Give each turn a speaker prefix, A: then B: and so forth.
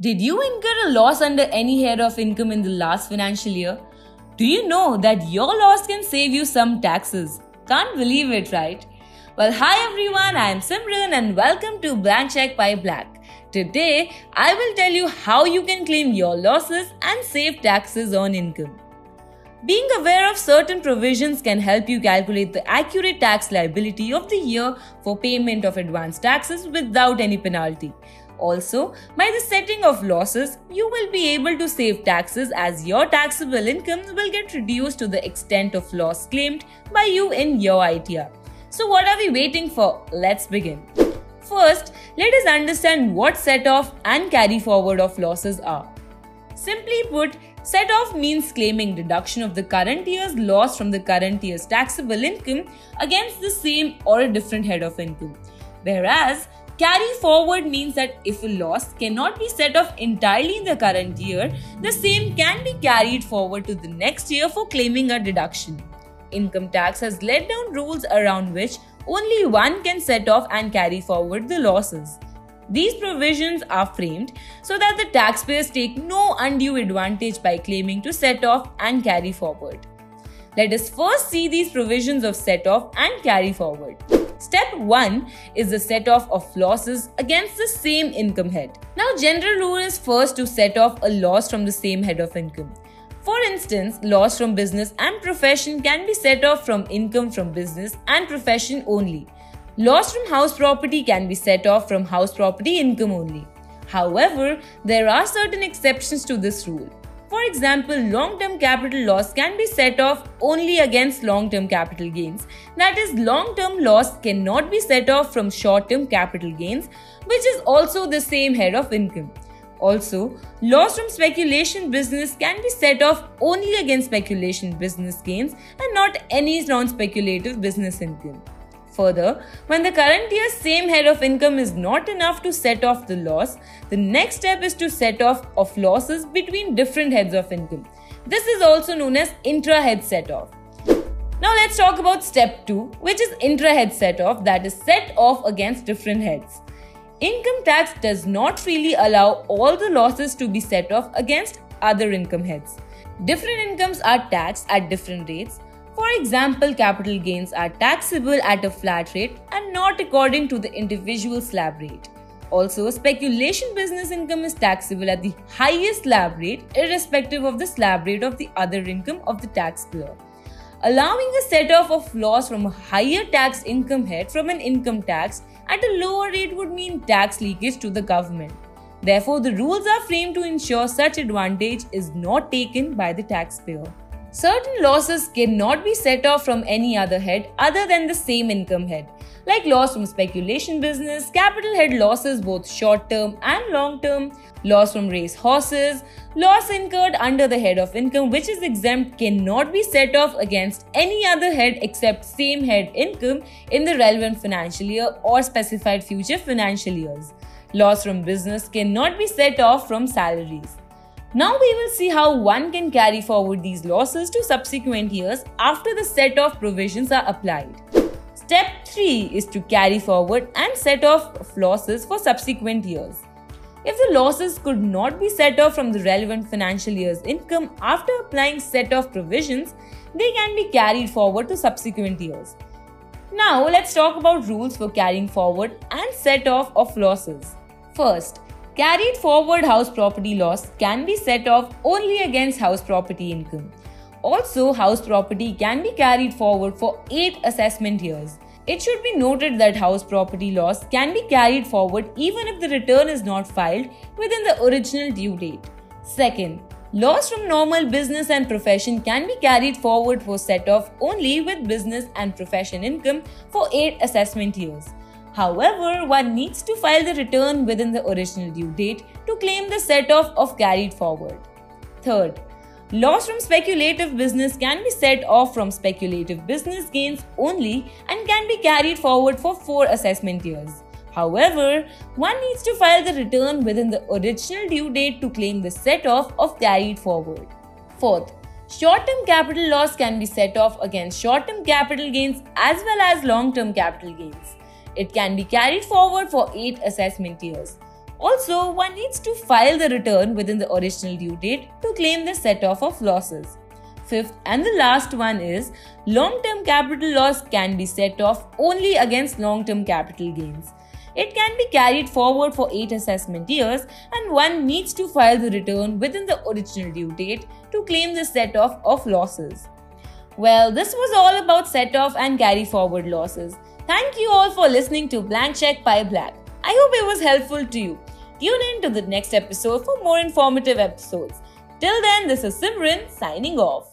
A: Did you incur a loss under any head of income in the last financial year? Do you know that your loss can save you some taxes? Can't believe it, right? Well, hi everyone, I am Simran and welcome to Blank Check by Black. Today, I will tell you how you can claim your losses and save taxes on income. Being aware of certain provisions can help you calculate the accurate tax liability of the year for payment of advance taxes without any penalty. Also, by the setting of losses, you will be able to save taxes as your taxable income will get reduced to the extent of loss claimed by you in your ITR. So, what are we waiting for? Let's begin. First, let us understand what set off and carry forward of losses are. Simply put, set off means claiming deduction of the current year's loss from the current year's taxable income against the same or a different head of income. Whereas, Carry forward means that if a loss cannot be set off entirely in the current year, the same can be carried forward to the next year for claiming a deduction. Income tax has laid down rules around which only one can set off and carry forward the losses. These provisions are framed so that the taxpayers take no undue advantage by claiming to set off and carry forward. Let us first see these provisions of set off and carry forward. Step 1 is the set off of losses against the same income head. Now, general rule is first to set off a loss from the same head of income. For instance, loss from business and profession can be set off from income from business and profession only. Loss from house property can be set off from house property income only. However, there are certain exceptions to this rule. For example, long term capital loss can be set off only against long term capital gains. That is, long term loss cannot be set off from short term capital gains, which is also the same head of income. Also, loss from speculation business can be set off only against speculation business gains and not any non speculative business income. Further, when the current year's same head of income is not enough to set off the loss, the next step is to set off of losses between different heads of income. This is also known as inter-head set off. Now let's talk about step 2, which is inter-head set off that is set off against different heads. Income tax does not freely allow all the losses to be set off against other income heads. Different incomes are taxed at different rates for example, capital gains are taxable at a flat rate and not according to the individual slab rate. Also, speculation business income is taxable at the highest slab rate, irrespective of the slab rate of the other income of the taxpayer. Allowing a set off of loss from a higher tax income head from an income tax at a lower rate would mean tax leakage to the government. Therefore, the rules are framed to ensure such advantage is not taken by the taxpayer. Certain losses cannot be set off from any other head other than the same income head, like loss from speculation business, capital head losses both short term and long term, loss from race horses, loss incurred under the head of income which is exempt cannot be set off against any other head except same head income in the relevant financial year or specified future financial years. Loss from business cannot be set off from salaries. Now we will see how one can carry forward these losses to subsequent years after the set off provisions are applied. Step 3 is to carry forward and set off losses for subsequent years. If the losses could not be set off from the relevant financial year's income after applying set off provisions, they can be carried forward to subsequent years. Now let's talk about rules for carrying forward and set off of losses. First, Carried forward house property loss can be set off only against house property income. Also, house property can be carried forward for 8 assessment years. It should be noted that house property loss can be carried forward even if the return is not filed within the original due date. Second, loss from normal business and profession can be carried forward for set off only with business and profession income for 8 assessment years. However, one needs to file the return within the original due date to claim the set off of carried forward. Third, loss from speculative business can be set off from speculative business gains only and can be carried forward for 4 assessment years. However, one needs to file the return within the original due date to claim the set off of carried forward. Fourth, short term capital loss can be set off against short term capital gains as well as long term capital gains. It can be carried forward for 8 assessment years. Also, one needs to file the return within the original due date to claim the set off of losses. Fifth and the last one is long term capital loss can be set off only against long term capital gains. It can be carried forward for 8 assessment years and one needs to file the return within the original due date to claim the set off of losses. Well, this was all about set off and carry forward losses. Thank you all for listening to Blank Check by Black. I hope it was helpful to you. Tune in to the next episode for more informative episodes. Till then, this is Simran signing off.